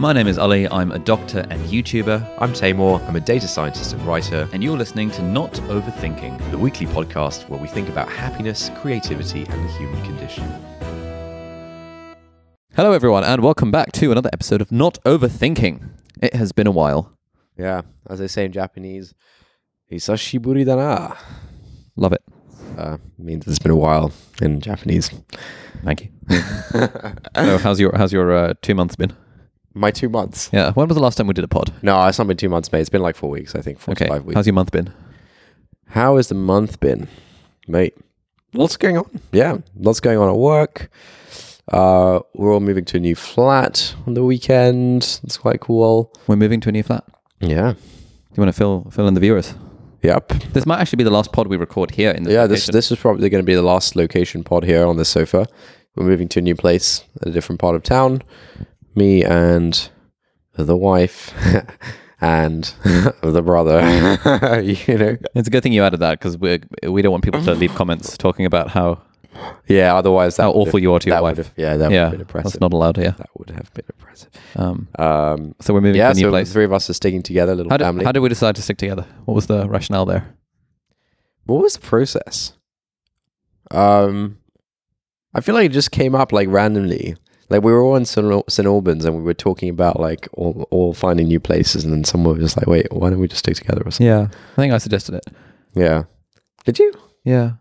My name is Ali. I'm a doctor and YouTuber, I'm Taimur. I'm a data scientist and writer. and you're listening to Not Overthinking. The weekly podcast where we think about happiness, creativity, and the human condition. Hello, everyone, and welcome back to another episode of Not Overthinking. It has been a while. Yeah, as they say in Japanese, "Hisashiburi dana." Love it. Uh, means it's been a while in Japanese. Thank you. so, how's your how's your uh, two months been? My two months. Yeah. When was the last time we did a pod? No, it's not been two months, mate. It's been like four weeks, I think. Four Okay. to five weeks. How's your month been? How has the month been, mate? Lots going on. Yeah, lots going on at work. Uh, we're all moving to a new flat on the weekend. It's quite cool. We're moving to a new flat. Yeah. Do you want to fill fill in the viewers? Yep. This might actually be the last pod we record here in the Yeah, this this is probably going to be the last location pod here on this sofa. We're moving to a new place, at a different part of town. Me and the wife and the brother. you know. It's a good thing you added that because we we don't want people to leave comments talking about how Yeah. Otherwise, that how would awful have- you are to your wife. would have, yeah, that would yeah, have been impressive. that's not allowed here. that would have been impressive. Um, Um, so we're moving yeah, to a new so place. the three of us are sticking together, a little How did, family. how did we decide to stick together? What was the rationale there? what was the process? Um, I feel like it just came up like randomly. Like we were all in St. Albans and we were talking about like all, all finding new places, and then someone was just like, "Wait, why don't we just stick together?" Or something. Yeah, I think I suggested it. Yeah. Did you? Yeah,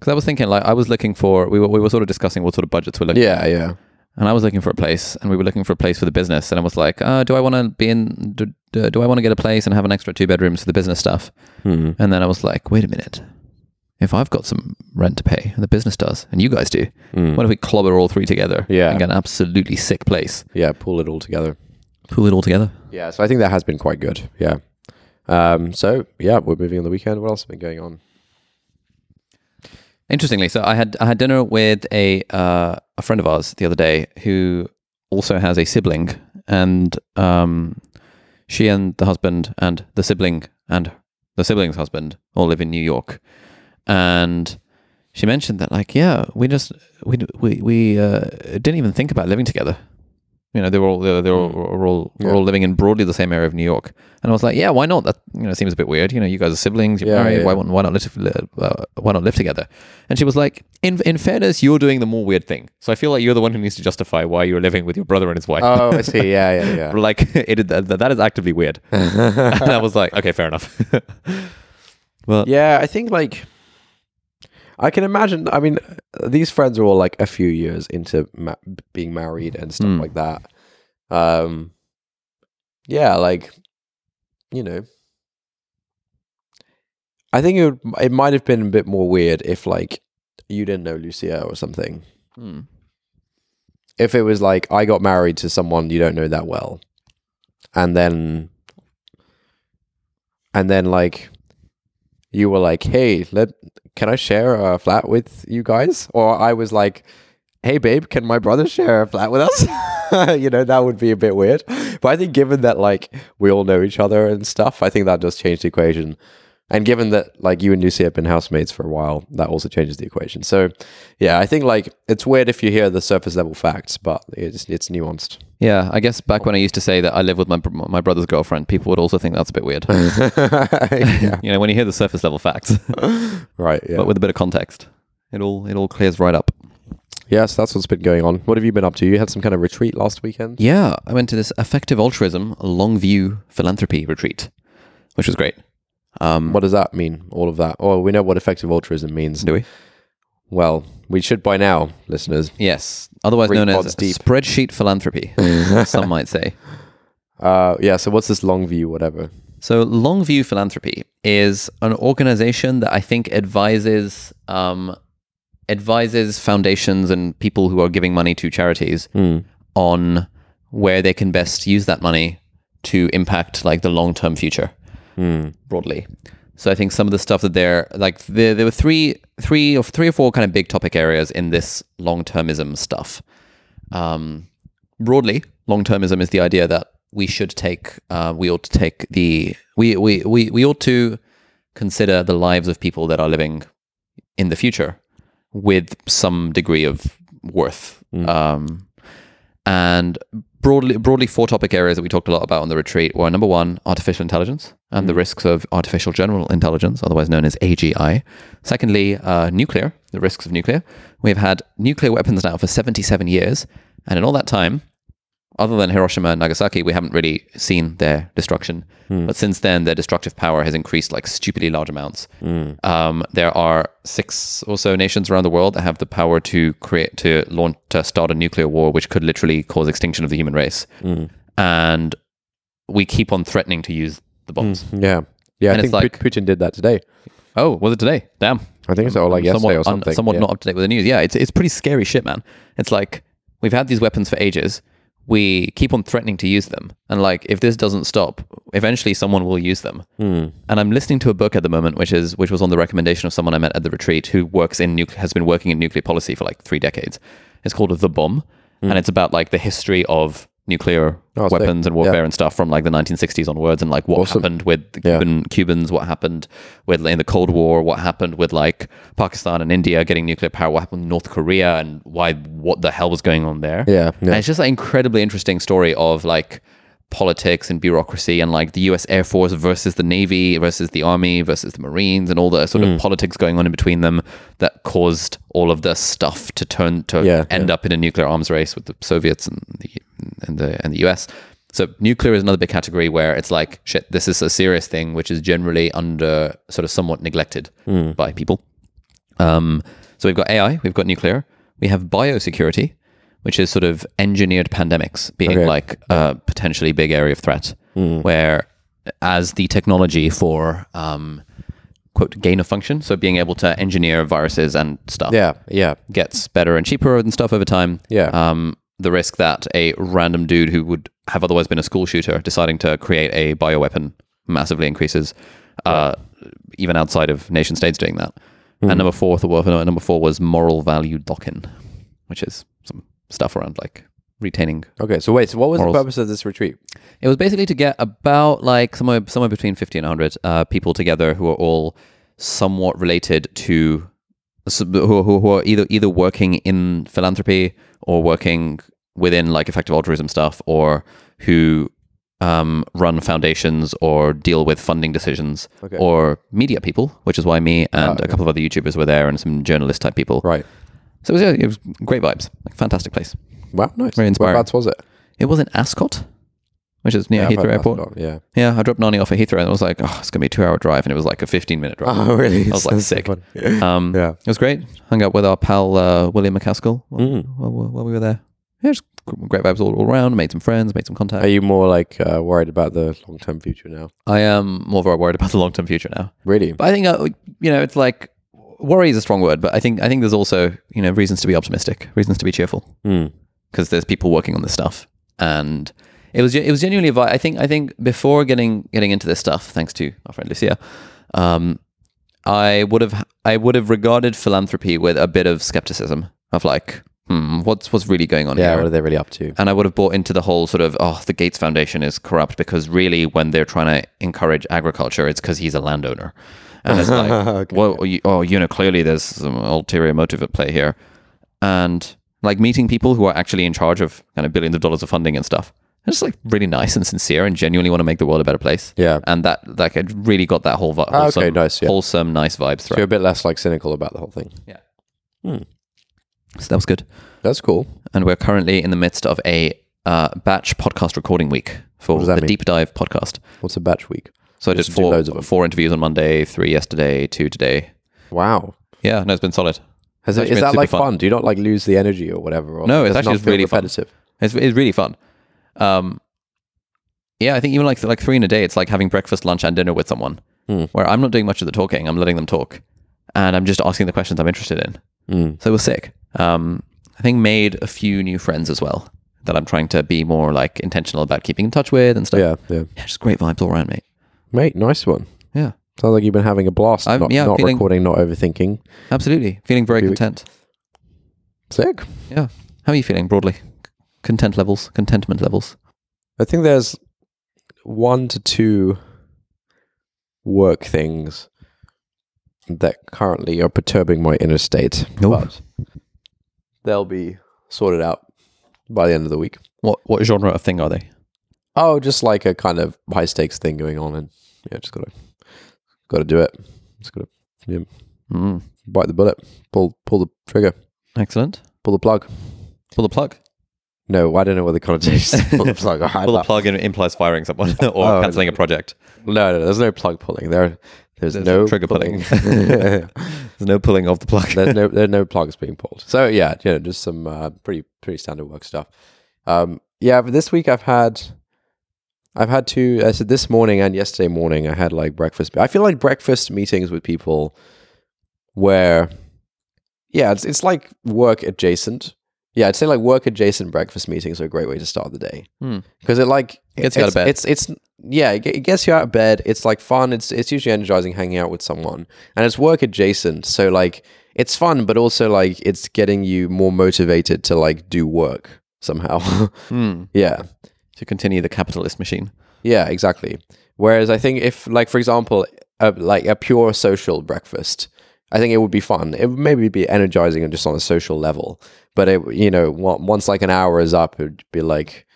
because I was thinking like I was looking for we were we were sort of discussing what sort of budgets we're looking. Yeah, yeah. And I was looking for a place, and we were looking for a place for the business, and I was like, uh, do I want to be in? Do, do, do I want to get a place and have an extra two bedrooms for the business stuff? Hmm. And then I was like, wait a minute. If I've got some rent to pay, and the business does, and you guys do, Hmm. what if we clobber all three together? Yeah. and get an absolutely sick place, Yeah, pull it all together. pull it all together. Yeah, so I think that has been quite good. Yeah. Um, so yeah, we're moving on the weekend. What else has been going on? Interestingly, so I had I had dinner with a uh, a friend of ours the other day who also has a sibling, and um, she and the husband and the sibling and the sibling's husband all live in New York, and she mentioned that like yeah we just we we we uh, didn't even think about living together. You know, they were all they were, they were all, were all, were Yeah. all living in broadly the same area of New York, and I was like, yeah, why not? That you know seems a bit weird. You know, you guys are siblings, you're Yeah, married. yeah. Why, why not live uh, why not live together? And she was like, in in fairness, you're doing the more weird thing. So I feel like you're the one who needs to justify why you're living with your brother and his wife. Oh, I see. Yeah, yeah, yeah. like it that, that is actively weird. and I was like, okay, fair enough. well, Yeah, I think like I can imagine. I mean, these friends are all like a few years into ma- being married and stuff Hmm. like that. Um, yeah, like you know, I think it would, it might have been a bit more weird if like you didn't know Lucia or something. hmm. If it was like I got married to someone you don't know that well, and then and then like you were like, "Hey, let can I share a flat with you guys?" Or I was like, "Hey, babe, can my brother share a flat with us?" you know, that would be a bit weird. But I think given that like we all know each other and stuff, I think that does change the equation. And given that like you and Lucy have been housemates for a while, that also changes the equation. So, yeah, I think like it's weird if you hear the surface level facts, but it's it's nuanced. yeah, I guess back when I used to say that I live with my my brother's girlfriend, people would also think that's a bit weird. you know, when you hear the surface level facts, Right. Yeah. but with a bit of context, it all it all clears right up. yes, that's what's been going on. What have you been up to? You had some kind of retreat last weekend. Yeah, I went to this effective altruism Longview philanthropy retreat, which was great. Um, What does that mean? All of that. Oh, we know what effective altruism means. do we? Well, we should by now, listeners. Yes, otherwise Three known as pods deep. spreadsheet philanthropy, some might say. Uh, yeah. So what's this long view? Whatever. So, Longview Philanthropy is an organization that I think advises um, advises foundations and people who are giving money to charities on where they can best use that money to impact like the long term future broadly. So I think some of the stuff that they're like there there were three three or three or four kind of big topic areas in this long termism stuff. Um, broadly, long termism is the idea that we should take uh, we ought to take the we, we we we ought to consider the lives of people that are living in the future with some degree of worth. Um, and broadly broadly four topic areas that we talked a lot about on the retreat were number one, artificial intelligence and the risks of artificial general intelligence, otherwise known as AGI. Secondly, uh, nuclear, the risks of nuclear. We've had nuclear weapons now for 77 years, and in all that time, other than Hiroshima and Nagasaki, we haven't really seen their destruction. Hmm. But since then, their destructive power has increased like stupidly large amounts. Hmm. Um, there are six or so nations around the world that have the power to create, to launch, to start a nuclear war, which could literally cause extinction of the human race. Hmm. And we keep on threatening to use the bombs. Yeah. Yeah, And I it's think like- Putin did that today. Oh, was it today? Damn. I think so, like yesterday somewhat, or un- somewhat yeah. not up to date with the news. Yeah, it's it's pretty scary shit, man. It's like we've had these weapons for ages. We keep on threatening to use them, and like if this doesn't stop, eventually someone will use them. Hmm. And I'm listening to a book at the moment, which is which was on the recommendation of someone I met at the retreat who works in has been working in nuclear policy for like three decades. It's called The Bomb, and it's about like the history of nuclear. Oh, sick. weapons and warfare and stuff from like the 1960s onwards, and like what Awesome. happened with the Yeah. Cuban Cubans, what happened with in the Cold War, what happened with like Pakistan and India getting nuclear power, what happened with North Korea, and why what the hell was going on there. Yeah, And yeah. it's just an incredibly interesting story of like politics and bureaucracy and like the US Air Force versus the Navy versus the Army versus the Marines and all the sort of Mm. politics going on in between them that caused all of this stuff to turn to Yeah, end up in a nuclear arms race with the Soviets and the and the and the US. So nuclear is another big category where it's like shit. This is a serious thing which is generally under sort of somewhat neglected Hmm. by people. Um, so we've got AI, we've got nuclear, we have biosecurity, which is sort of engineered pandemics being Okay. like a potentially big area of threat, where as the technology for um, quote gain of function, so being able to engineer viruses and stuff, Yeah, yeah. gets better and cheaper and stuff over time. Yeah. Um, the risk that a random dude who would have otherwise been a school shooter deciding to create a bioweapon massively increases, uh, even outside of nation states doing that. Hmm. And number four, the number four was moral value lock-in, which is some stuff around like retaining. Okay, so wait, so what was Morals. the purpose of this retreat? It was basically to get about like somewhere somewhere between fifty and hundred uh, people together who are all somewhat related to who, who, who are either either working in philanthropy or working within like effective altruism stuff or who um, run foundations or deal with funding decisions Okay. or media people, which is why me and okay. a couple of other YouTubers were there and some journalist type people. Right. So it was, yeah, it was great vibes, like fantastic place. Wow, nice. Very inspiring. Whereabouts was it? It was in Ascot, which is near Yeah, I've Heathrow Airport. Ascot, Yeah. Yeah, I dropped Nani off at Heathrow and it was like, oh, it's gonna be a two hour drive, and it was like a fifteen minute drive. Oh, really? I was like Sounds so sick. fun. Um, Yeah. it was great. Hung out with our pal uh, William MacAskill while, Mm. while, while we were there. Yeah, just great vibes all, all around. Made some friends, made some contact. Are you more like uh, worried about the long term future now? I am more worried about the long term future now. Really? But I think uh, you know, it's like worry is a strong word, but I think I think there's also you know reasons to be optimistic, reasons to be cheerful Mm. because there's people working on this stuff, and it was it was genuinely. I think I think before getting getting into this stuff, thanks to our friend Lucia, um, I would have I would have regarded philanthropy with a bit of skepticism of like, hmm, what's what's really going on Yeah, here? what are they really up to? and I would have bought into the whole sort of oh the Gates Foundation is corrupt because really when they're trying to encourage agriculture it's because he's a landowner and it's like Okay, well you, oh you know clearly there's some ulterior motive at play here and like meeting people who are actually in charge of kind of billions of dollars of funding and stuff it's just like really nice and sincere and genuinely want to make the world a better place Yeah. and that like it really got that whole vi- Ah, okay, nice, yeah. wholesome nice vibes So through you're a bit less like cynical about the whole thing. Yeah. So that was good That's cool. and we're currently in the midst of a uh, batch podcast recording week for the mean? deep dive podcast What's a batch week? So I did Just four four interviews on Monday, three yesterday, two today. Wow. Yeah, no, it's been solid. Has it, is that like fun. fun? Do you not like lose the energy or whatever? Or No, it's actually just really fun. It's, it's really fun. Um, yeah, I think even like like three in a day, it's like having breakfast, lunch, and dinner with someone. Hmm. Where I'm not doing much of the talking, I'm letting them talk, and I'm just asking the questions I'm interested in. Mm. So it was sick. Um, I think made a few new friends as well that I'm trying to be more like intentional about keeping in touch with and stuff. Yeah, yeah. yeah just great vibes all around, mate. Mate, nice one. Yeah, Sounds like you've been having a blast. I'm- not yeah, not feeling- recording, not overthinking. absolutely. Feeling very content. Sick. Yeah. How are you feeling broadly? Content levels, contentment levels. I think there's one to two work things that currently are perturbing my inner state. Oh. But they'll be sorted out by the end of the week. What what genre of thing are they? Oh, just like a kind of high stakes thing going on, and yeah, just gotta gotta do it. Just gotta yeah, Mm. bite the bullet, pull pull the trigger, Excellent. pull the plug. Pull the plug. No, I don't know what the connotation is. pull the plug. Pull the plug in- implies firing someone or Oh, cancelling a project. No, no, there's no plug pulling. There, there's, There's no no trigger pulling. there's There's no pulling of the plug. There's no, there's no plugs being pulled. So yeah, you know, just some uh, pretty pretty standard work stuff. Um, yeah, but this week I've had, I've had to. I said this morning and yesterday morning I had like breakfast. I feel like breakfast meetings with people, where, yeah, it's it's like work adjacent. Yeah, I'd say like work adjacent breakfast meetings are a great way to start the day Hmm. because it like Gets you out of it's- bed. It's it's yeah, it gets you out of bed. It's like fun. It's it's usually energizing hanging out with someone, and it's work adjacent. So like it's fun, but also like it's getting you more motivated to like do work somehow. Hmm. yeah, To continue the capitalist machine. yeah, exactly. Whereas I think if like for example, a, like a pure social breakfast, I think it would be fun. It would maybe be energizing and just on a social level. But it, you know, once like an hour is up, it'd be like,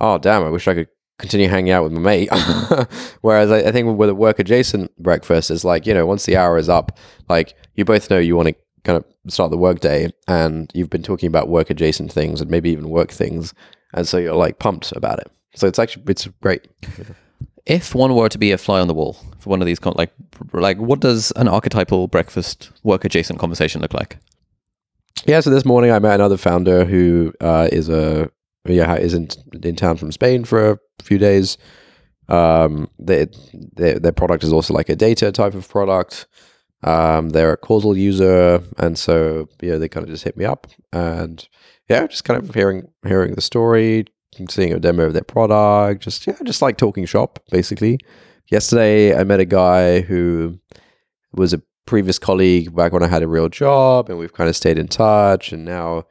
oh damn, I wish I could continue hanging out with my mate. Whereas I, I think with a work adjacent breakfast, it's like you know, once the hour is up, like you both know you want to kind of start the work day, and you've been talking about work adjacent things and maybe even work things, and so you're like pumped about it. So it's actually it's great. If one were to be a fly on the wall for one of these, con- like, like what does an archetypal breakfast work adjacent conversation look like? Yeah, so this morning I met another founder who uh, is a yeah is in in town from Spain for a few days. Um, they, their their product is also like a data type of product. Um, they're a causal user, and so yeah, they kind of just hit me up, and yeah, just kind of hearing hearing the story, seeing a demo of their product, just yeah, just like talking shop basically. Yesterday, I met a guy who was a previous colleague back when I had a real job, and we've kind of stayed in touch. And now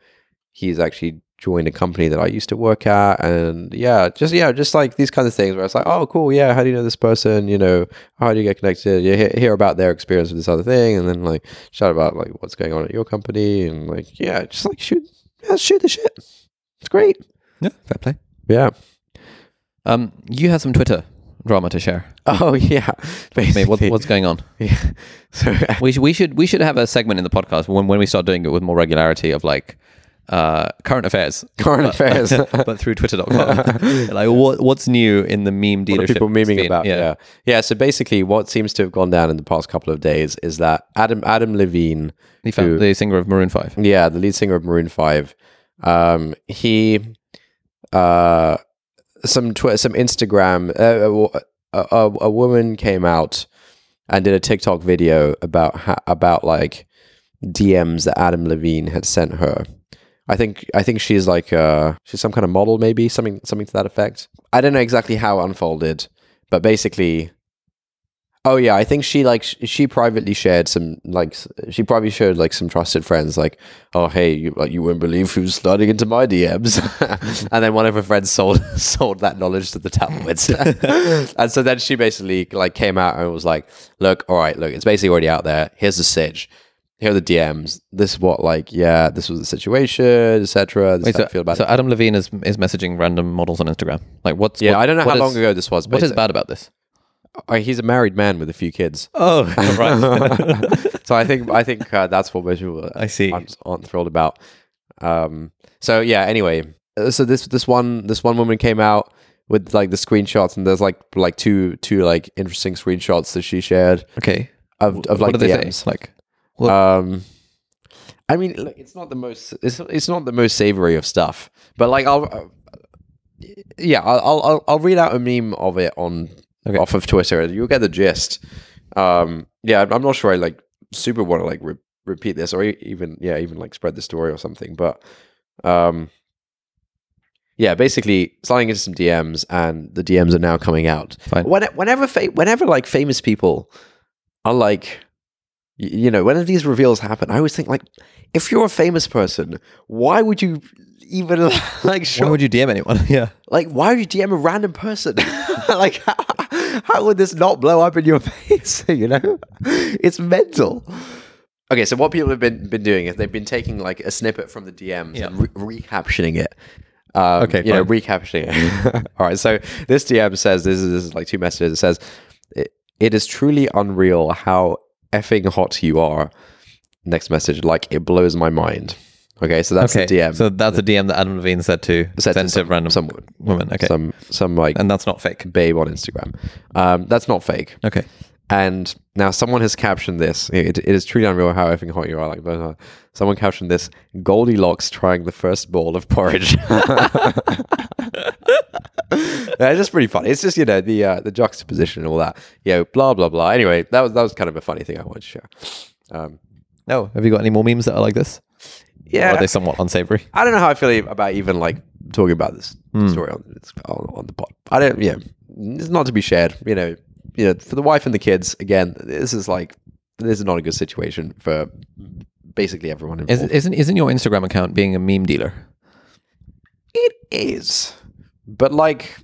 he's actually joined a company that I used to work at, and yeah, just yeah, just like these kinds of things where it's like, oh, cool, yeah, how do you know this person? You know, how do you get connected? You hear, hear about their experience with this other thing, and then like shout about like what's going on at your company, and like yeah, just like shoot, yeah, shoot the shit. It's great. Yeah, fair play. Yeah. Um, you had some Twitter drama to share. Oh yeah. Maybe what, Basically. what's going on? yeah. So We should, we should we should have a segment in the podcast when when we start doing it with more regularity of like uh, current affairs, current affairs. but through Twitter.com. like what what's new in the meme dealership? what are people memeing sphere? about? Yeah. yeah, So basically, what seems to have gone down in the past couple of days is that Adam Adam Levine, He found who- the singer of Maroon Five. yeah, the lead singer of Maroon Five, um, he, uh, some tw- some Instagram, uh, a, a, a woman came out and did a TikTok video about ha- about like DMs that Adam Levine had sent her. I think I think she's like uh she's some kind of model maybe something something to that effect. I don't know exactly how it unfolded, but basically Oh yeah, I think she like she privately shared some like she probably showed like some trusted friends like oh hey you like you wouldn't believe who's sliding into my DMs and then one of her friends sold sold that knowledge to the tabloids. And so then she basically like came out and was like look all right look it's basically already out there. Here's the sitch here are the DMs this is what like yeah this was the situation etc this Wait, so, feel about so it Adam Levine is is messaging random models on Instagram. Like what's yeah what- I don't know how is- long ago this was What is bad about this? uh, he's a married man with a few kids Oh, right. so I think I think uh, that's what most people I see. aren't, aren't thrilled about. Um, so yeah. Anyway, uh, so this this one this one woman came out with like the screenshots, and there's like like two two like interesting screenshots that she shared Okay. of of like what DMs. Like Um, I mean, look, it's not the most it's it's not the most savory of stuff, but like I'll. Uh, yeah, I'll, I'll I'll read out a meme of it on Okay. off of Twitter. You'll get the gist. Um, yeah, I'm- not sure I like super want to like re- repeat this or even yeah even like spread the story or something, but um, yeah, basically sliding into some DMs and the DMs are now coming out. When, whenever fa- whenever like famous people are like you know, whenever these reveals happen, I always think like, if you're a famous person, why would you even like why would you DM anyone? yeah. like why would you DM a random person? like how, how would this not blow up in your face? you know, it's mental. Okay, so what people have been been doing is they've been taking like a snippet from the DMs Yeah. and re- recaptioning it. Um, Okay, you know, fine. recapturing it. All right. So this DM says this is, this is like two messages. It says, it, "It is truly unreal how effing hot you are." Next message, like it blows my mind. Okay, so that's Okay. the DM. So that's a DM that Adam Levine said to Said to send to some- random some woman. Okay. some some like and that's not fake. babe on Instagram. Um, that's not fake. Okay. And now someone has captioned this. It, it is truly unreal how effing hot you are. Like, blah, blah. someone captioned this: Goldilocks trying the first bowl of porridge. yeah, it's just pretty funny. It's just you know the uh, the juxtaposition and all that. You know, blah blah blah. Anyway, that was that was kind of a funny thing I wanted to share. Um, No. Have you got any more memes that are like this? Or yeah, are they somewhat unsavory? I don't know how I feel about even like talking about this Hmm. story on, on on the pod. I don't. Yeah, it's not to be shared. You know, you know, for the wife and the kids. Again, this is like this is not a good situation for basically everyone involved. isn't isn't your Instagram account being a meme dealer? it is, but like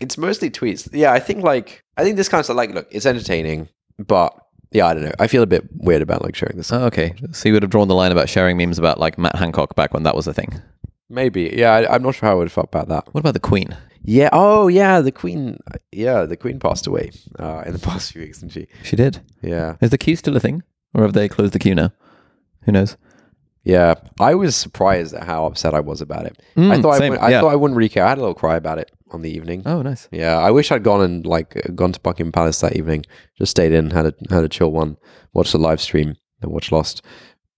it's mostly tweets. Yeah, I think like I think this kind of stuff. Like, look, it's entertaining, but yeah, I don't know. I feel a bit weird about like sharing this. Oh, okay. So you would have drawn the line about sharing memes about like Matt Hancock back when that was a thing. Maybe. Yeah, I, I'm not sure how I would have felt about that. What about the Queen? Yeah. Oh, yeah. The queen. Yeah, the queen passed away uh, in the past few weeks, didn't she? She did. Yeah. Is the queue still a thing, or have they closed the queue now? Who knows? Yeah, I was surprised at how upset I was about it. I Mm, thought I, same, wouldn't- I yeah. thought I wouldn't really care. I had a little cry about it on the evening. Oh, nice. Yeah, I wish I'd gone and like gone to Buckingham Palace that evening. Just stayed in, had a had a chill one, watched the live stream, and watched Lost.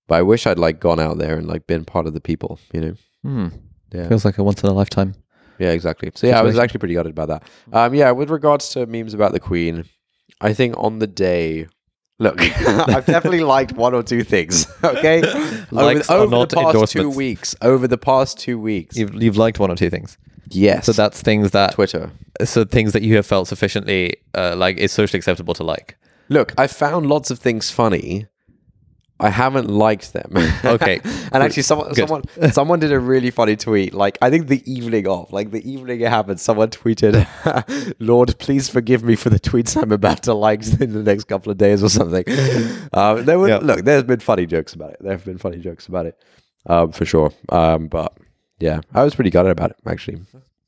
But I wish I'd like gone out there and like been part of the people. You know? Hmm. Yeah. Feels like a once in a lifetime. Yeah, exactly. So yeah, I was actually pretty gutted about that. Um, yeah, with regards to memes about the Queen, I think on the day. Look, I've definitely liked one or two things. Okay, Likes over, are over the not past two endorsements. weeks. Over the past two weeks, You've you've liked one or two things. yes. So that's things that Twitter. so things that you have felt sufficiently uh, like is socially acceptable to like. Look, I found lots of things funny. I haven't liked them. Okay. and actually, someone, Good. someone, someone did a really funny tweet. Like, I think the evening of, like the evening it happened, someone tweeted, "Lord, please forgive me for the tweets I'm about to like in the next couple of days or something." um, there were Yeah. look. There's been funny jokes about it. There have been funny jokes about it, um, for sure. Um, but yeah, I was pretty gutted about it actually.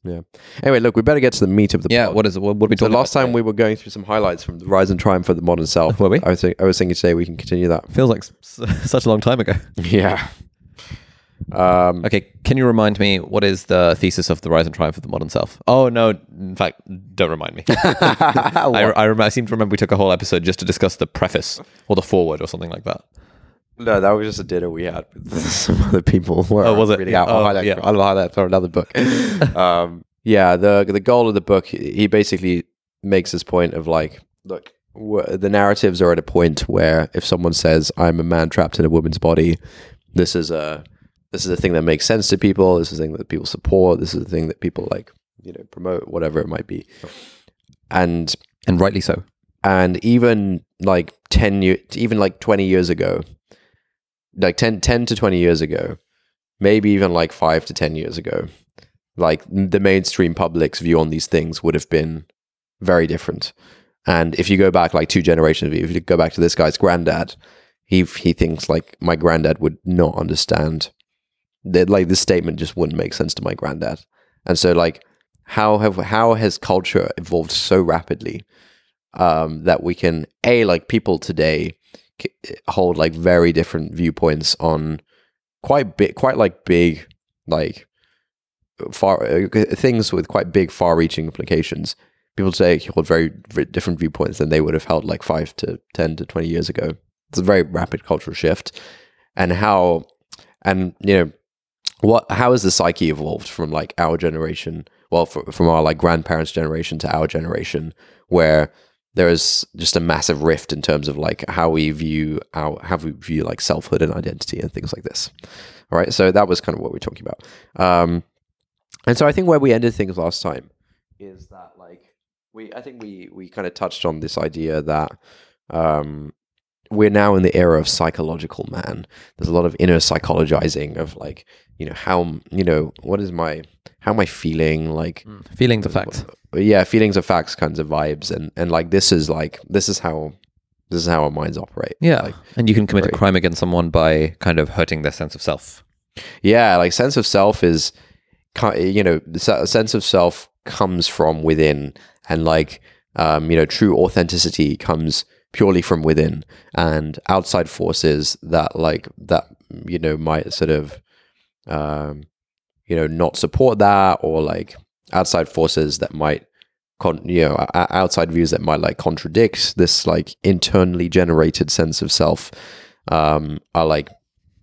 Yeah. Anyway, look, we better get to the meat of the Yeah. pod. What is it? What, what are we talking last about time we were going through some highlights from the rise and triumph of the modern self. Were we? I was, think, I was thinking today we can continue that. feels like s- such a long time ago. Yeah. Um, Okay, can you remind me what is the thesis of the rise and triumph of the modern self? Oh no, in fact, don't remind me. I, I, I seem to remember we took a whole episode just to discuss the preface or the foreword or something like that. No, that was just a dinner we had with some other people. Where Oh, was it? Reading out Oh, I'll highlight, yeah. I'll highlight from another book. um, yeah, the the goal of the book, he basically makes this point of like, look, the narratives are at a point where if someone says, "I'm a man trapped in a woman's body," this is a this is a thing that makes sense to people. This is a thing that people support. This is a thing that people like, you know, promote, whatever it might be. And And rightly so. and even like 10 years even like 20 years ago like 10, 10 to 20 years ago maybe even like 5 to 10 years ago like the mainstream public's view on these things would have been very different. And if you go back like two generations if you go back to this guy's granddad he he thinks like my granddad would not understand that like this statement just wouldn't make sense to my granddad. And so like how have how has culture evolved so rapidly um, that we can a like people today hold like very different viewpoints on quite big, quite like big, like far uh, things with quite big, far-reaching implications. People today hold very, very different viewpoints than they would have held like five to ten to twenty years ago. It's a very rapid cultural shift, and how, and you know, what how has the psyche evolved from like our generation well fr- from our like grandparents generation to our generation where there is just a massive rift in terms of like how we view our how we view like selfhood and identity and things like this. All right? So that was kind of what we're talking about. Um and so i think where we ended things last time is that like we i think we we kind of touched on this idea that um we're now in the era of psychological man. There's a lot of inner psychologizing of like you know how you know what is my how am i feeling? Like Feelings of facts. Yeah feelings of facts kinds of vibes and and like this is like this is how this is how our minds operate Yeah. like, and you can commit Right. a crime against someone by kind of hurting their sense of self. yeah like sense of self is you know, the sense of self comes from within, and like, um, you know, true authenticity comes purely from within, and outside forces that like that you know might sort of, um, you know, not support that, or like outside forces that might con- you know outside views that might like contradict this like internally generated sense of self um are like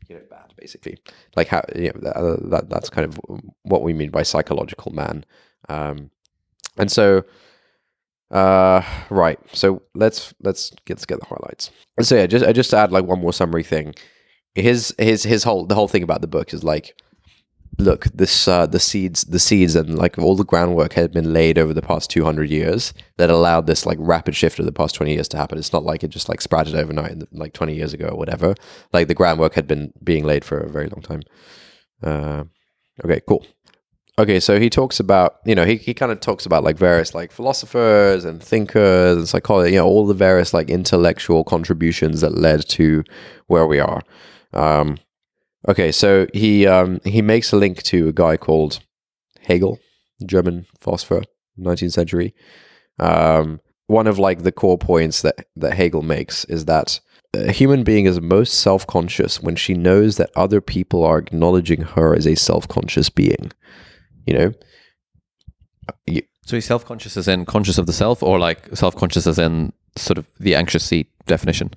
you know bad basically. Like how you know that, that that's kind of what we mean by psychological man. Um and so uh right. So let's let's get let's get the highlights. So yeah just I just to add like one more summary thing. His his his whole the whole thing about the book is like look this uh the seeds the seeds and like all the groundwork had been laid over the past 200 years that allowed this like rapid shift of the past 20 years to happen. It's not like it just like sprouted overnight like 20 years ago or whatever. Like the groundwork had been being laid for a very long time. Uh okay cool. Okay so he talks about you know he, he kind of talks about like various like philosophers and thinkers and psychology you know all the various like intellectual contributions that led to where we are. Um Okay, so he um, he makes a link to a guy called Hegel, German philosopher, 19th century. Um, one of like the core points that that Hegel makes is that a human being is most self-conscious when she knows that other people are acknowledging her as a self-conscious being. You know, you, So he's self conscious as in conscious of the self, or like self conscious as in sort of the anxious seat definition?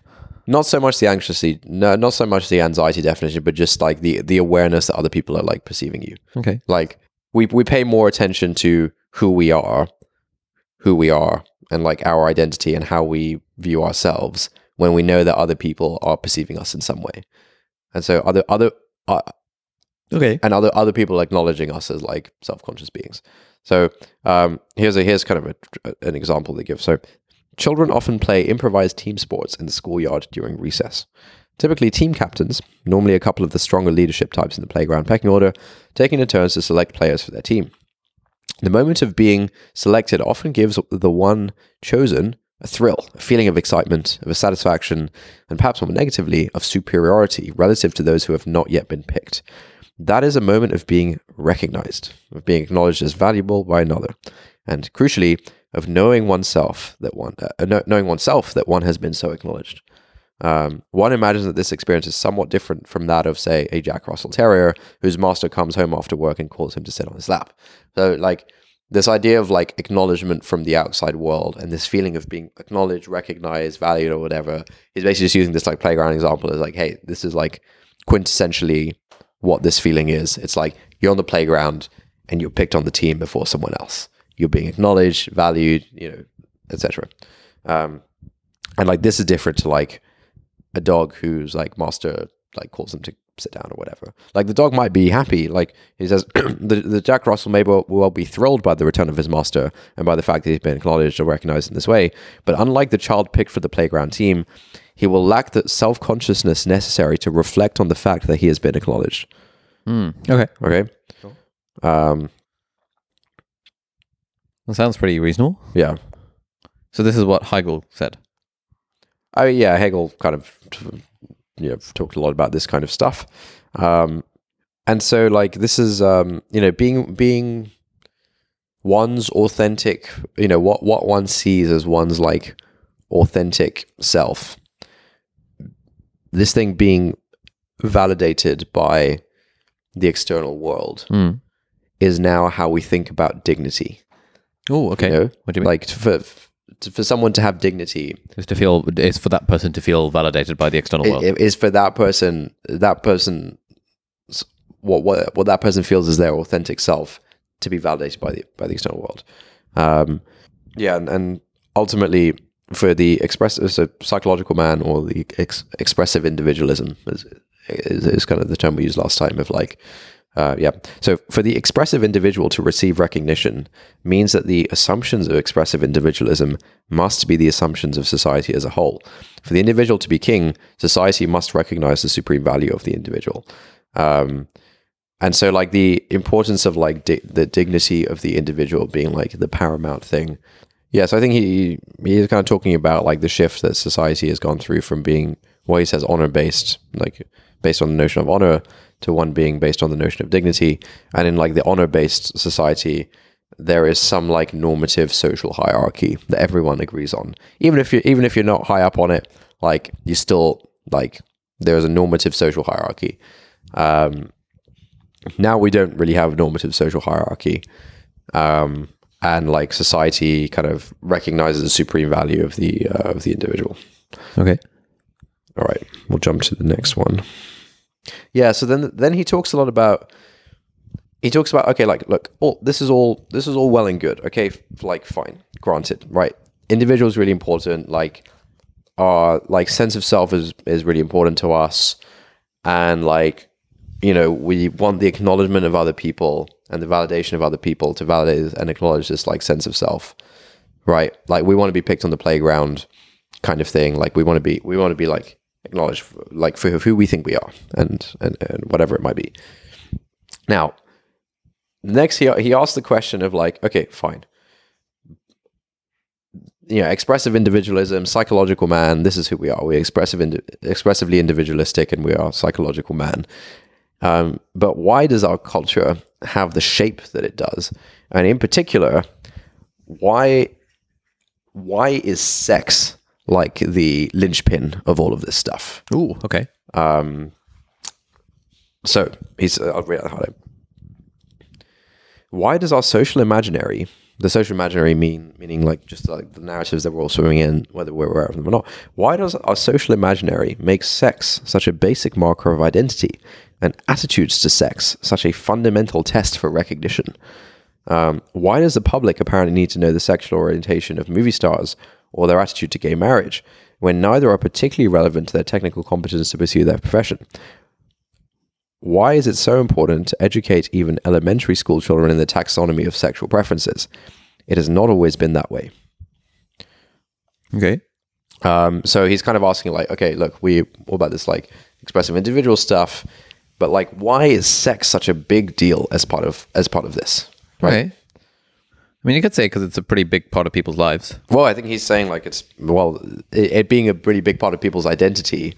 Not so much the anxiety, no, not so much the anxiety definition, but just like the the awareness that other people are like perceiving you. Okay. like we we pay more attention to who we are who we are and like our identity and how we view ourselves when we know that other people are perceiving us in some way and so other other uh, Okay. and other other people acknowledging us as like self-conscious beings so um here's a here's kind of a, an example they give so children often play improvised team sports in the schoolyard during recess Typically, team captains, normally a couple of the stronger leadership types in the playground pecking order, taking in turns to select players for their team. The moment of being selected often gives the one chosen a thrill, a feeling of excitement, of a satisfaction, and perhaps more negatively, of superiority relative to those who have not yet been picked. That is a moment of being recognized, of being acknowledged as valuable by another, and crucially, of knowing oneself that one, uh, knowing oneself that one has been so acknowledged. Um, one imagines that this experience is somewhat different from that of, say, a Jack Russell Terrier whose master comes home after work and calls him to sit on his lap. So, like, this idea of like acknowledgement from the outside world and this feeling of being acknowledged, recognized, valued, or whatever, he's basically just using this like playground example as like, hey, this is like quintessentially what this feeling is. It's like you're on the playground and you're picked on the team before someone else. You're being acknowledged, valued, you know, etc. Um, and like this is different to like a dog whose like master like calls him to sit down or whatever. Like the dog might be happy. Like he says, the, the Jack Russell may well, well be thrilled by the return of his master and by the fact that he's been acknowledged or recognized in this way. But unlike the child picked for the playground team, he will lack the self consciousness necessary to reflect on the fact that he has been acknowledged. Okay. Okay. Cool. Um, That sounds pretty reasonable. yeah. So this is what Hegel said. I yeah, Hegel kind of you know talked a lot about this kind of stuff, um, and so like this is um, you know being being one's authentic, you know what what one sees as one's like authentic self. This thing being validated by the external world Mm. is now how we think about dignity. Oh, okay. You know, What do you mean? like for for someone to have dignity is to feel is for that person to feel validated by the external world. it is for that person that person what, what what that person feels is their authentic self to be validated by the by the external world um yeah and, and ultimately for the expressive so psychological man or the ex- expressive individualism is, is is kind of the term we used last time of like uh, yeah. So for the expressive individual to receive recognition means that the assumptions of expressive individualism must be the assumptions of society as a whole. For the individual to be king, society must recognize the supreme value of the individual. Um, and so, like the importance of like di- the dignity of the individual being like the paramount thing. Yeah, so I think he he is kind of talking about like the shift that society has gone through from being what he says honor based, like based on the notion of honor to one being based on the notion of dignity. And in like the honor based society, there is some like normative social hierarchy that everyone agrees on. Even if you even if you're not high up on it, like you still like there is a normative social hierarchy. Um, now we don't really have a normative social hierarchy. Um, and like society kind of recognizes the supreme value of the uh, of the individual. Okay. All right, we'll jump to the next one. Yeah, so then then he talks a lot about he talks about okay, like look, all this is all this is all well and good. Okay, like fine, granted, right? Individual is really important. Like our like sense of self is is really important to us, and like you know we want the acknowledgement of other people and the validation of other people to validate and acknowledge this like sense of self, right? Like we want to be picked on the playground, kind of thing. Like we want to be we want to be like acknowledged for, like for who we think we are and, and and whatever it might be. Now, next he he asked the question of like, okay, fine. You know, expressive individualism, psychological man. This is who we are. We're expressive, indi- expressively individualistic, and we are psychological man. Um, but why does our culture have the shape that it does? And in particular, why why is sex like the linchpin of all of this stuff? Ooh, okay. Um, so he's. Uh, I'll read it. Why does our social imaginary, the social imaginary mean meaning like just like the narratives that we're all swimming in, whether we're aware of them or not? Why does our social imaginary make sex such a basic marker of identity, and attitudes to sex such a fundamental test for recognition? Um, why does the public apparently need to know the sexual orientation of movie stars or their attitude to gay marriage when neither are particularly relevant to their technical competence to pursue their profession? Why is it so important to educate even elementary school children in the taxonomy of sexual preferences? It has not always been that way. Okay. Um, so he's kind of asking, like, okay, look, we all about this like expressive individual stuff, but like, why is sex such a big deal as part of as part of this? Right. I mean, you could say because it's a pretty big part of people's lives. Well, I think he's saying like it's well, it, it being a pretty big part of people's identity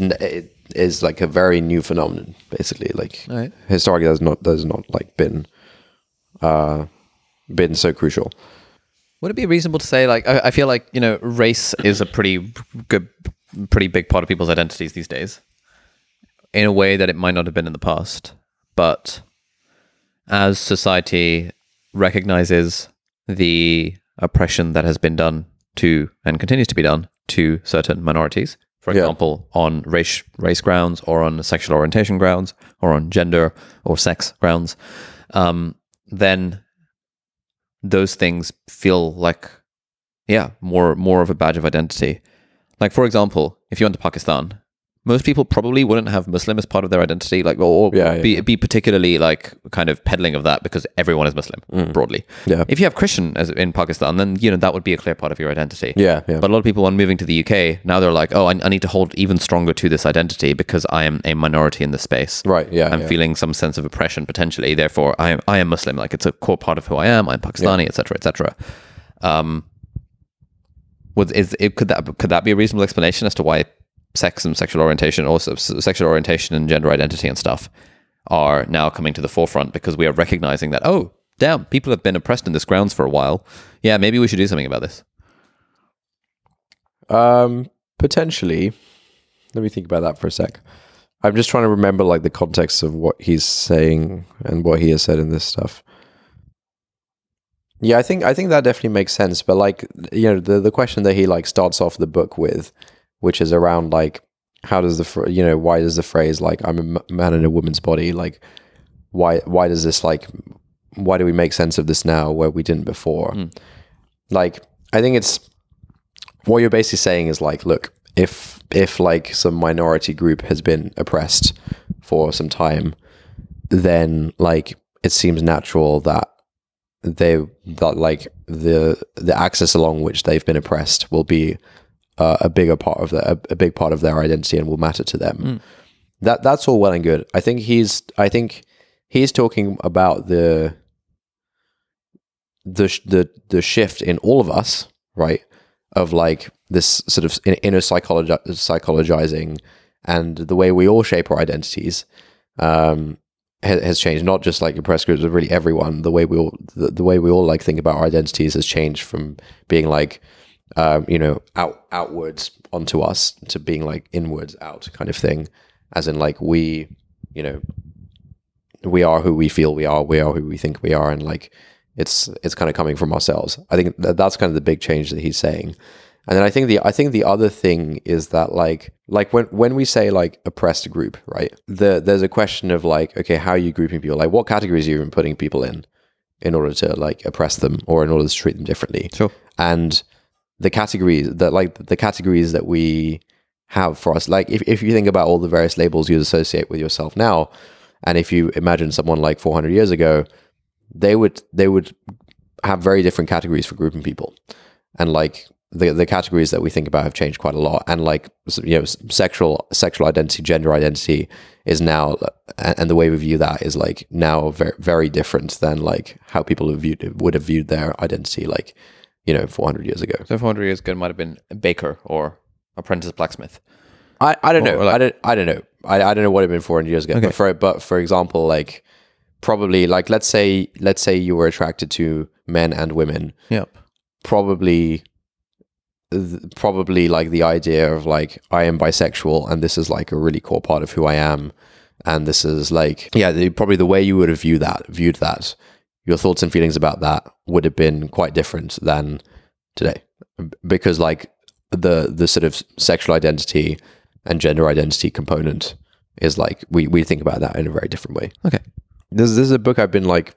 n- it is like a very new phenomenon, basically. Like Right. historically, there's not there's not like been uh been so crucial. Would it be reasonable to say, like, I, I feel like you know, race is a pretty good, pretty big part of people's identities these days, in a way that it might not have been in the past. But as society recognizes the oppression that has been done to and continues to be done to certain minorities, for Yeah. example, on race race grounds or on sexual orientation grounds or on gender or sex grounds, um, then those things feel like yeah more more of a badge of identity like for example if you went to pakistan most people probably wouldn't have muslim as part of their identity like or Yeah, yeah, be, be particularly like kind of peddling of that because everyone is muslim broadly. Mm. Yeah. if you have christian as in pakistan then you know that would be a clear part of your identity. Yeah, yeah. but a lot of people when moving to the uk now they're like oh I, I need to hold even stronger to this identity because i am a minority in this space. Right, yeah, i'm feeling some sense of oppression potentially. Therefore i am i am muslim. Like it's a core part of who i am. I'm pakistani etc etc um was is it could that could that be a reasonable explanation as to why sex and sexual orientation or s- sexual orientation and gender identity and stuff are now coming to the forefront because we are recognizing that oh damn people have been oppressed in this grounds for a while yeah maybe we should do something about this Um, potentially. Let me think about that for a sec. I'm just trying to remember like the context of what he's saying and what he has said in this stuff. Yeah, I think I think that definitely makes sense. But like you know, the the question that he like starts off the book with, which is around like how does the you know why does the phrase like I'm a man in a woman's body like why why does this like why do we make sense of this now where we didn't before? Hmm. Like I think it's what you're basically saying is like, look, if if like some minority group has been oppressed for some time, then like it seems natural that they that like the the axis along which they've been oppressed will be uh, a bigger part of the, a, a big part of their identity and will matter to them. That that's all well and good. I think he's I think he's talking about the the sh- the the shift in all of us, right? Of like this sort of inner psychologi- psychologizing and the way we all shape our identities um, ha- has changed. Not just like oppressed groups, but really everyone. The way we all the, the way we all like think about our identities has changed from being like um, you know out outwards onto us to being like inwards out kind of thing, as in like we you know we are who we feel we are, we are who we think we are, and like it's it's kind of coming from ourselves. I think that that's kind of the big change that he's saying. And then I think the I think the other thing is that like like when when we say like oppressed group, right? The there's a question of like, okay, how are you grouping people? Like what categories are you even putting people in in order to like oppress them or in order to treat them differently? Sure. And the categories that like the categories that we have for us, like if, if you think about all the various labels you associate with yourself now, and if you imagine someone like 400 years ago, they would they would have very different categories for grouping people, and like the the categories that we think about have changed quite a lot. And like you know, sexual sexual identity, gender identity is now, and the way we view that is like now very very different than like how people have viewed would have viewed their identity like you know 400 years ago. So 400 years ago, it might have been a baker or apprentice blacksmith. I, I don't know. Or like- I don't I don't know. I, I don't know what it'd been 400 years ago. Okay. But for but for example, like probably like let's say let's say you were attracted to men and women. Yep. Probably th- probably like the idea of like I am bisexual and this is like a really core part of who I am and this is like yeah the, probably the way you would have viewed that viewed that your thoughts and feelings about that would have been quite different than today because like the the sort of sexual identity and gender identity component is like we we think about that in a very different way. Okay. This, this is a book I've been like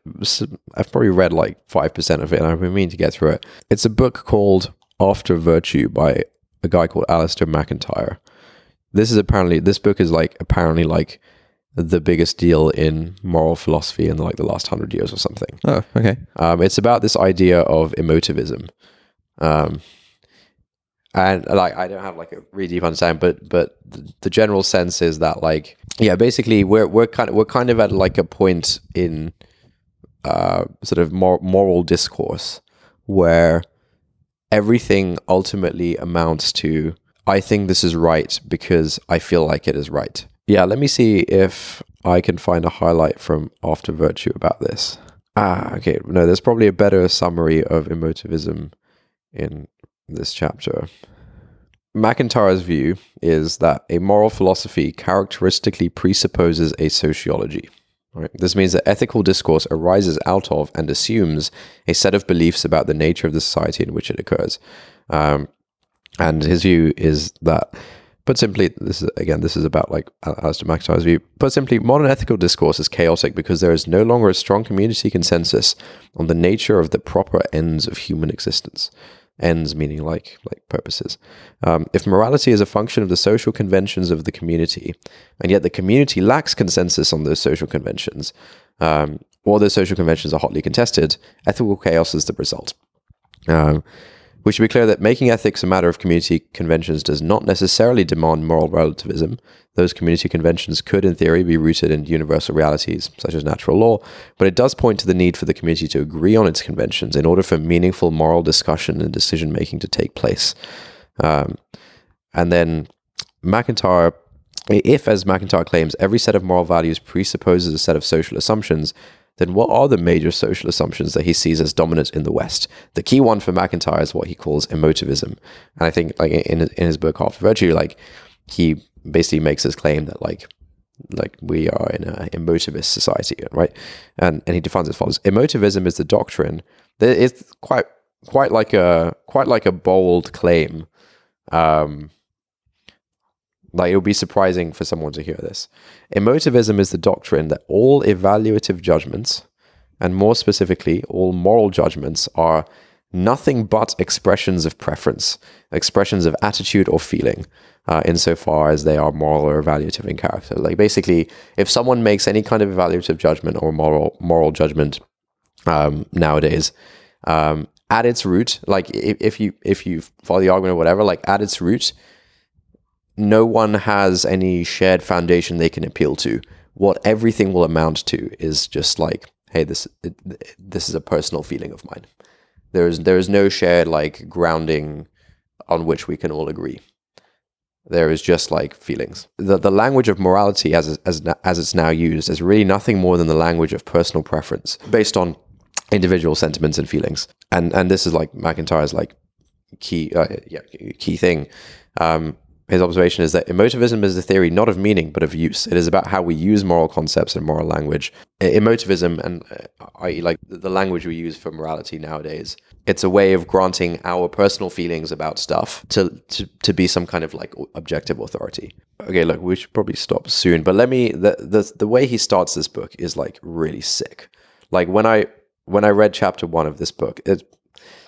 I've probably read like five percent of it, and I've been meaning to get through it. It's a book called After Virtue by a guy called Alasdair MacIntyre. This is apparently this book is like apparently like the biggest deal in moral philosophy in like the last hundred years or something. Oh, okay. Um, it's about this idea of emotivism. Um, and like I don't have like a really deep understanding, but but the, the general sense is that like yeah, basically we're we're kind of we're kind of at like a point in uh, sort of mor- moral discourse where everything ultimately amounts to I think this is right because I feel like it is right. Yeah, let me see if I can find a highlight from After Virtue about this. Ah, okay. No, there's probably a better summary of emotivism in this chapter. MacIntyre's view is that a moral philosophy characteristically presupposes a sociology. Right? This means that ethical discourse arises out of and assumes a set of beliefs about the nature of the society in which it occurs. Um, and his view is that, put simply, this is again, this is about like Alasdair MacIntyre's view. Put simply, modern ethical discourse is chaotic because there is no longer a strong community consensus on the nature of the proper ends of human existence. Ends meaning like like purposes. Um, if morality is a function of the social conventions of the community, and yet the community lacks consensus on those social conventions, um, or those social conventions are hotly contested, ethical chaos is the result. Um, we should be clear that making ethics a matter of community conventions does not necessarily demand moral relativism. Those community conventions could, in theory, be rooted in universal realities, such as natural law, but it does point to the need for the community to agree on its conventions in order for meaningful moral discussion and decision making to take place. Um, and then MacIntyre, if, as MacIntyre claims, every set of moral values presupposes a set of social assumptions, then what are the major social assumptions that he sees as dominant in the West? The key one for MacIntyre is what he calls emotivism. And I think like in in his book After Virtue, like he basically makes this claim that like like we are in a emotivist society, right? And and he defines it as follows: Emotivism is the doctrine. that It's quite quite like a quite like a bold claim. Um, like it would be surprising for someone to hear this. Emotivism is the doctrine that all evaluative judgments, and more specifically, all moral judgments, are nothing but expressions of preference, expressions of attitude or feeling, uh, insofar as they are moral or evaluative in character. Like basically, if someone makes any kind of evaluative judgment or moral moral judgment um, nowadays, um, at its root, like if, if you if you follow the argument or whatever, like at its root, no one has any shared foundation they can appeal to. What everything will amount to is just like, hey, this this is a personal feeling of mine. There is there is no shared like grounding on which we can all agree. There is just like feelings. The, the language of morality, as, as, as it's now used, is really nothing more than the language of personal preference based on individual sentiments and feelings. And and this is like MacIntyre's like key uh, yeah key thing. Um, his observation is that emotivism is a theory not of meaning but of use. It is about how we use moral concepts and moral language. Emotivism and uh, i.e. like the language we use for morality nowadays. It's a way of granting our personal feelings about stuff to, to, to be some kind of like objective authority. Okay, look, we should probably stop soon, but let me the, the the way he starts this book is like really sick. Like when I when I read chapter one of this book, it's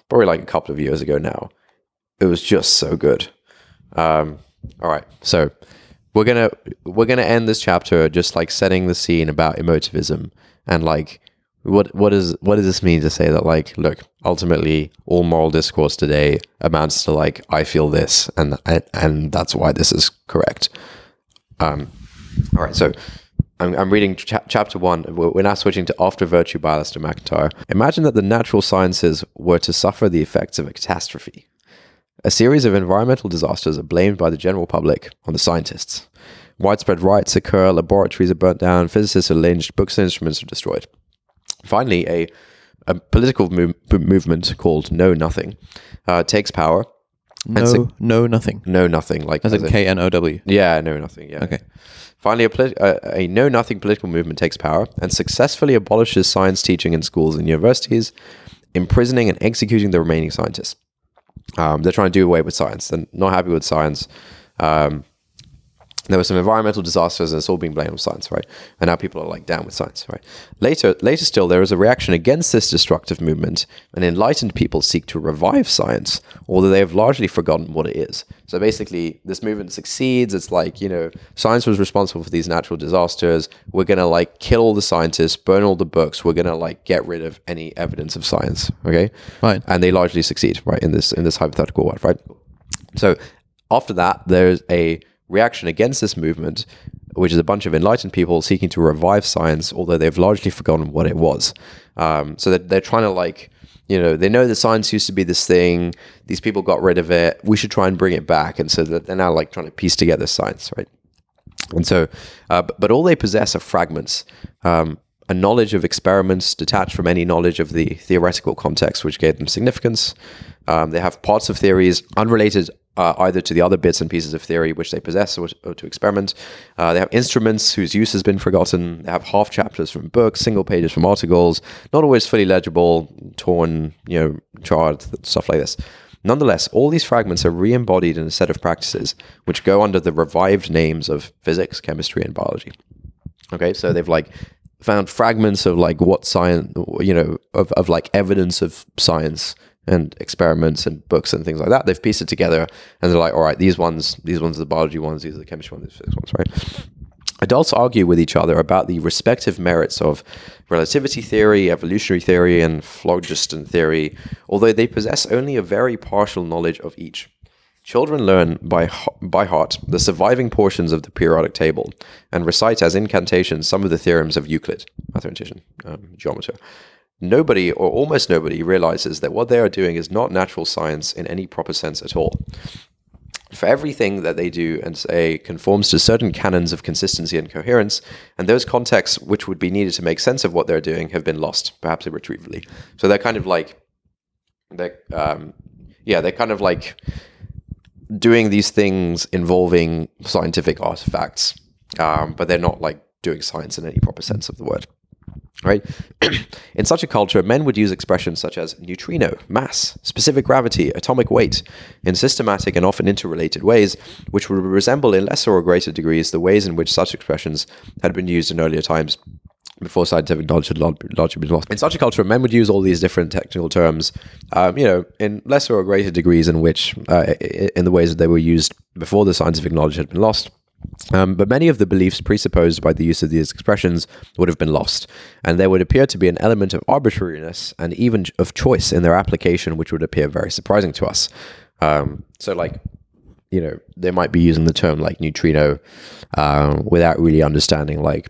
probably like a couple of years ago now. It was just so good. Um, all right, so we're gonna we're gonna end this chapter just like setting the scene about emotivism and like what what is what does this mean to say that like look ultimately all moral discourse today amounts to like I feel this and and, that's why this is correct. Um, all right, so I'm, I'm reading cha- chapter one. We're now switching to After Virtue by Alasdair MacIntyre. Imagine that the natural sciences were to suffer the effects of a catastrophe. A series of environmental disasters are blamed by the general public on the scientists. Widespread riots occur, laboratories are burnt down, physicists are lynched, books and instruments are destroyed. Finally, a, a political move, movement called Know Nothing uh, takes power. No, no, nothing. No, Nothing, like As in K N O W. yeah, no, Nothing, yeah. Okay. Finally, a, politi- a, a know nothing political movement takes power and successfully abolishes science teaching in schools and universities, imprisoning and executing the remaining scientists. Um, they're trying to do away with science. They're not happy with science. Um, there were some environmental disasters and it's all being blamed on science, right? And now people are like down with science, right? Later, later still, there is a reaction against this destructive movement, and enlightened people seek to revive science, although they have largely forgotten what it is. So basically, this movement succeeds. It's like, you know, science was responsible for these natural disasters. We're going to like kill all the scientists, burn all the books. We're going to like get rid of any evidence of science, okay? Right. And they largely succeed, right, in this in this hypothetical world, right? So after that, there's a reaction against this movement, which is a bunch of enlightened people seeking to revive science, although they've largely forgotten what it was. Um, so that they're trying to like, you know, they know that science used to be this thing. These people got rid of it. We should try and bring it back. And so they're now like trying to piece together science, right? And so, uh, but, but all they possess are fragments. Um, a knowledge of experiments detached from any knowledge of the theoretical context which gave them significance. Um, they have parts of theories unrelated uh, either to the other bits and pieces of theory which they possess or, or to experiment. Uh, they have instruments whose use has been forgotten. They have half chapters from books, single pages from articles, not always fully legible, torn, you know, charred, stuff like this. Nonetheless, all these fragments are re embodied in a set of practices which go under the revived names of physics, chemistry, and biology. Okay, so they've like found fragments of like what science, you know, of, of like evidence of science and experiments and books and things like that. They've pieced it together and they're like, all right, these ones, these ones are the biology ones, these are the chemistry ones, these physics ones, right? Adults argue with each other about the respective merits of relativity theory, evolutionary theory, and phlogiston theory, although they possess only a very partial knowledge of each. Children learn by, by heart the surviving portions of the periodic table and recite as incantations some of the theorems of Euclid, mathematician, um, geometer. Nobody, or almost nobody, realizes that what they are doing is not natural science in any proper sense at all. For everything that they do and say conforms to certain canons of consistency and coherence, and those contexts which would be needed to make sense of what they're doing have been lost, perhaps irretrievably. So they're kind of like, they're, um, yeah, they're kind of like doing these things involving scientific artifacts, um, but they're not like doing science in any proper sense of the word right? in such a culture, men would use expressions such as neutrino, mass, specific gravity, atomic weight, in systematic and often interrelated ways, which would resemble in lesser or greater degrees the ways in which such expressions had been used in earlier times before scientific knowledge had largely been lost. In such a culture, men would use all these different technical terms, um, you know, in lesser or greater degrees in which, uh, in the ways that they were used before the scientific knowledge had been lost. Um, but many of the beliefs presupposed by the use of these expressions would have been lost, and there would appear to be an element of arbitrariness and even of choice in their application, which would appear very surprising to us. Um, so, like, you know, they might be using the term like neutrino uh, without really understanding, like,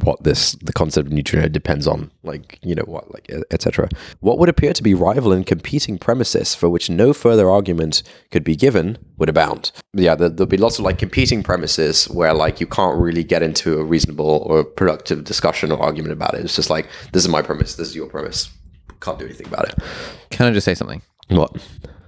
what this the concept of neutrino depends on like you know what like etc what would appear to be rival and competing premises for which no further argument could be given would abound. Yeah there, there'll be lots of like competing premises where like you can't really get into a reasonable or productive discussion or argument about it. It's just like this is my premise this is your premise. Can't do anything about it. Can I just say something? what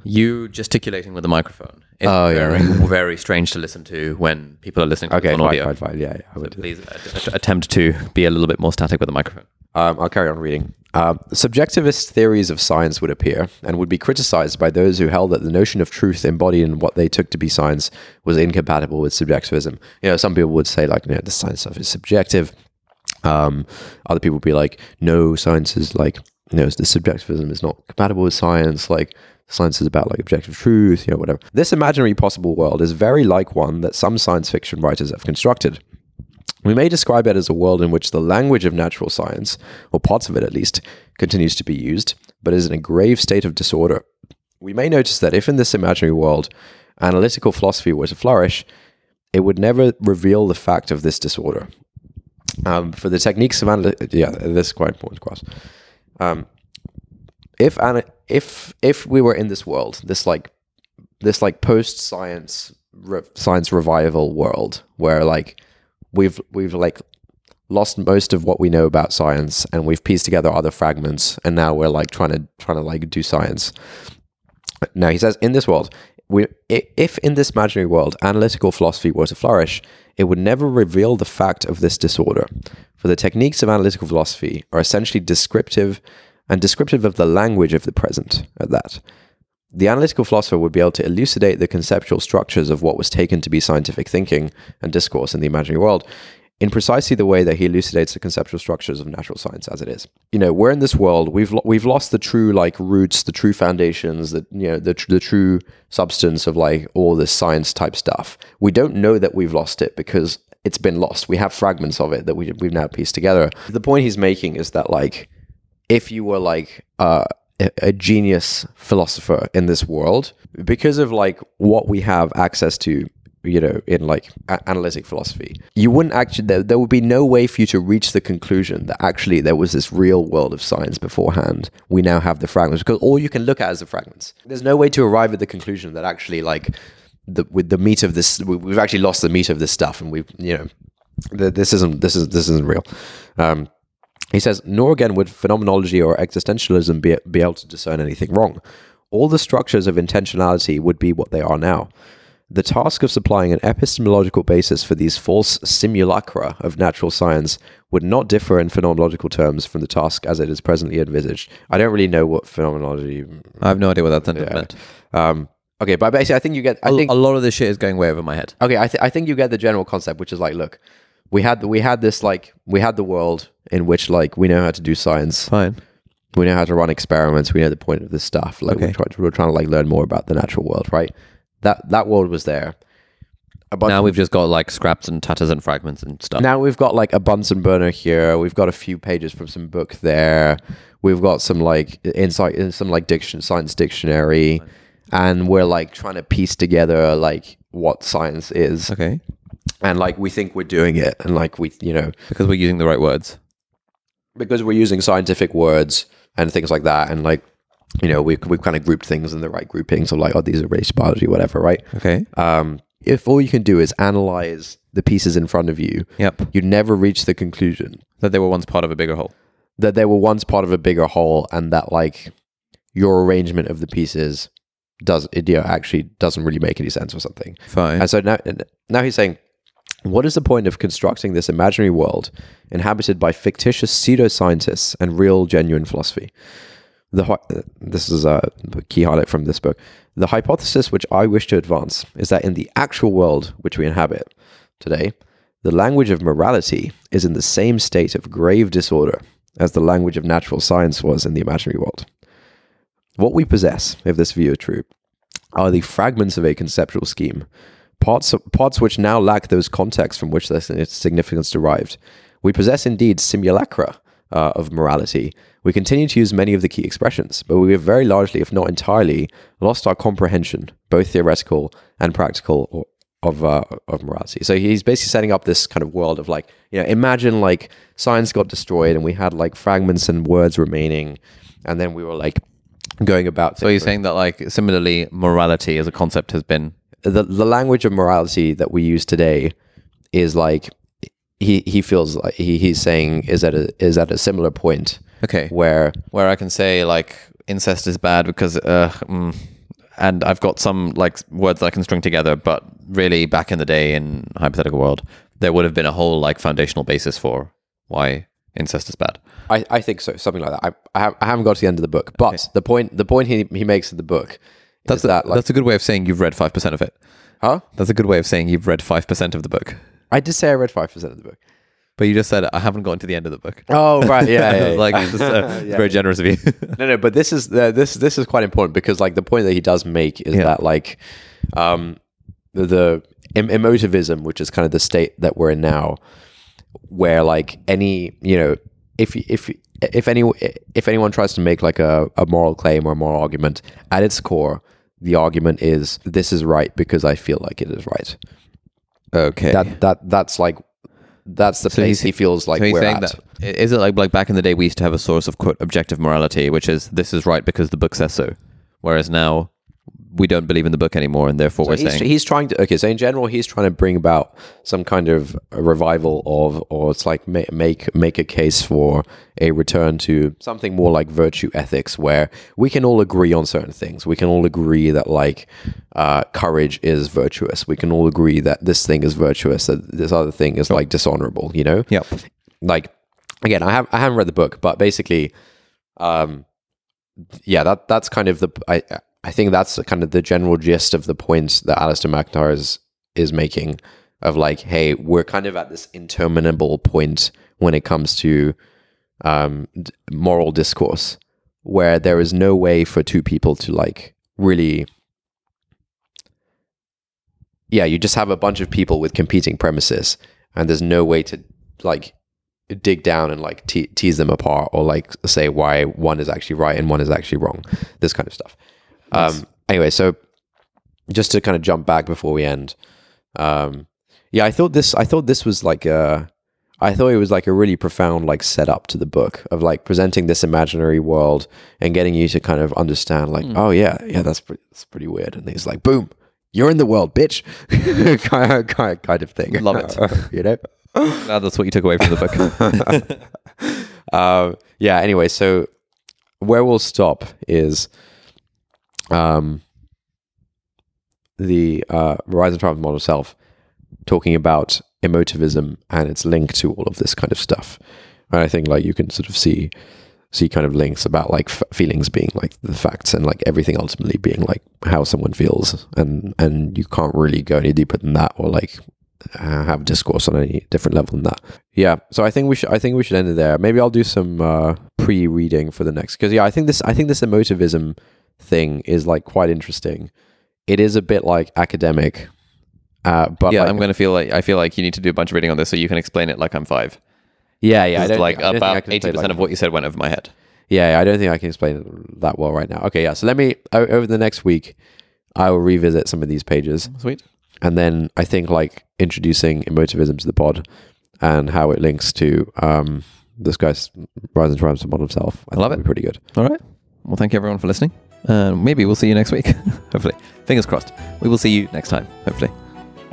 You gesticulating with the microphone is Oh, yeah. very, very strange to listen to when people are listening to okay on fine, audio. fine fine yeah, yeah I would do Please uh, attempt to be a little bit more static with the microphone. Um, I'll carry on reading. Um, subjectivist theories of science would appear and would be criticized by those who held that the notion of truth embodied in what they took to be science was incompatible with subjectivism. You know, some people would say, like, you know, the science stuff is subjective. Um, other people would be like, no, science is like, you know, the subjectivism is not compatible with science. Like, science is about like objective truth, you know, whatever. This imaginary possible world is very like one that some science fiction writers have constructed. We may describe it as a world in which the language of natural science, or parts of it at least, continues to be used, but is in a grave state of disorder. We may notice that if in this imaginary world analytical philosophy were to flourish, it would never reveal the fact of this disorder. Um, for the techniques of analytics, yeah, this is quite important to us. Um, if ana- if if we were in this world, this like this like post science re- science revival world where like we've we've like lost most of what we know about science and we've pieced together other fragments and now we're like trying to trying to like do science. Now he says in this world we if in this imaginary world analytical philosophy were to flourish it would never reveal the fact of this disorder. For the techniques of analytical philosophy are essentially descriptive and descriptive of the language of the present at that the analytical philosopher would be able to elucidate the conceptual structures of what was taken to be scientific thinking and discourse in the imaginary world in precisely the way that he elucidates the conceptual structures of natural science as it is. You know, we're in this world. We've lo- we've lost the true like roots, the true foundations, the you know the tr- the true substance of like all this science type stuff. We don't know that we've lost it because it's been lost. We have fragments of it that we we've now pieced together. The point he's making is that like if you were like uh, a, genius philosopher in this world, because of like what we have access to, you know, in like a- analytic philosophy, you wouldn't actually, there, there would be no way for you to reach the conclusion that actually there was this real world of science beforehand. We now have the fragments because all you can look at is the fragments. There's no way to arrive at the conclusion that actually like the, with the meat of this, we- we've actually lost the meat of this stuff and we've, you know, th- this isn't, this is, this isn't real. Um, he says, nor again would phenomenology or existentialism be, be able to discern anything wrong. All the structures of intentionality would be what they are now. The task of supplying an epistemological basis for these false simulacra of natural science would not differ in phenomenological terms from the task as it is presently envisaged. I don't really know what phenomenology. I have no idea what that sentence Yeah. meant. Um, okay, but basically, I think you get. I think a lot of this shit is going way over my head. okay I, th- I think you get the general concept which is like look we had we had this like we had the world in which like we know how to do science Fine. we know how to run experiments we know the point of this stuff like Okay. we're, trying to, we're trying to like learn more about the natural world right that that world was there Now we've just got like scraps and tatters and fragments and stuff. now we've got like a Bunsen burner here. We've got a few pages from some book there. We've got some like insight in some like diction science dictionary, and we're like trying to piece together like what science is, okay. And like we think we're doing it, and like we you know Because we're using the right words. because we're using scientific words and things like that, and like you know we we've kind of grouped things in the right groupings of like oh these are race biology whatever right. Okay. Um, if all you can do is analyze the pieces in front of you, Yep. you never reach the conclusion That they were once part of a bigger whole. that they were once part of a bigger whole and that like your arrangement of the pieces does it you know, actually doesn't really make any sense or something. Fine. And so now now he's saying what is the point of constructing this imaginary world inhabited by fictitious pseudoscientists and real genuine philosophy? The uh, this is a key highlight from this book. The hypothesis which I wish to advance is that in the actual world which we inhabit today, the language of morality is in the same state of grave disorder as the language of natural science was in the imaginary world. What we possess, if this view is true, are the fragments of a conceptual scheme, parts, parts which now lack those contexts from which their significance derived. We possess indeed simulacra uh, of morality. We continue to use many of the key expressions, but we have very largely, if not entirely, lost our comprehension, both theoretical and practical, or, of uh, of morality. So he's basically setting up this kind of world of like, you know, imagine like science got destroyed and we had like fragments and words remaining, and then we were like going about. So you're saying that like similarly, morality as a concept has been the the language of morality that we use today is like he he feels like he, he's saying is at a is at a similar point okay. where Where I can say like incest is bad because uh, mm, and I've got some like words that I can string together, but really back in the day in hypothetical world, there would have been a whole like foundational basis for why incest is bad. I, I think so something like that. I I, have, I haven't got to the end of the book, but the point the point he he makes in the book That's a, that like that's a good way of saying you've read five percent of it. huh? That's a good way of saying you've read five percent of the book. I did say I read five percent of the book. But you just said I haven't gotten to the end of the book. Oh right, yeah, yeah, yeah. like it's uh, it's very generous of you. no, no, but this is uh, this this is quite important because like the point that he does make is Yeah. that like um the, the em- emotivism, which is kind of the state that we're in now, where like any you know if if if any if anyone tries to make like a, a moral claim or a moral argument at its core the argument is this is right because i feel like it is right okay. that that that's like that's the place he feels like so he's we're saying at. that is it like like back in the day we used to have a source of quote objective morality, which is this is right because the book says so, whereas now we don't believe in the book anymore, and therefore we're he's, saying he's trying to okay so in general he's trying to bring about some kind of a revival of or it's like ma- make make a case for a return to something more like virtue ethics where we can all agree on certain things. We can all agree that like uh, courage is virtuous. We can all agree that this thing is virtuous that this other thing is like dishonorable you know? Yep. like again i have i haven't read the book but basically um yeah that that's kind of the i i think that's kind of the general gist of the point that Alasdair MacIntyre is is making of like hey we're kind of at this interminable point when it comes to um moral discourse where there is no way for two people to like really yeah you just have a bunch of people with competing premises and there's no way to like dig down and like te- tease them apart or like say why one is actually right and one is actually wrong this kind of stuff um anyway so just to kind of jump back before we end um yeah i thought this i thought this was like a i thought it was like a really profound like setup to the book of like presenting this imaginary world and getting you to kind of understand like oh yeah yeah that's pretty that's pretty weird and he's like boom you're in the world bitch kind, of, kind, kind of thing Love it. you know that's what you took away from the book. um, yeah. Anyway, so where we'll stop is um, the uh, Rise and Triumph Modern Self talking about emotivism and its link to all of this kind of stuff. And I think like you can sort of see see kind of links about like f- feelings being like the facts and like everything ultimately being like how someone feels and and you can't really go any deeper than that or like have discourse on any different level than that. Yeah, so I think we should. I think we should end it there. Maybe I'll do some uh, pre-reading for the next because yeah, I think this. I think this emotivism thing is like quite interesting. It is a bit like academic, uh, but yeah, like, I'm gonna feel like I feel like you need to do a bunch of reading on this so you can explain it like I'm five. yeah, yeah. I like think- I I about eighty percent like- of what you said went over my head. Yeah, I don't think I can explain it that well right now. Okay, yeah. So let me over the next week, I will revisit some of these pages, Sweet. and then I think like introducing emotivism to the pod and how it links to um, this guy's rise and triumphs of modern self. I, love think it. Pretty good. All right. Well, thank you everyone for listening. Uh, maybe we'll see you next week. hopefully. Fingers crossed. We will see you next time. Hopefully.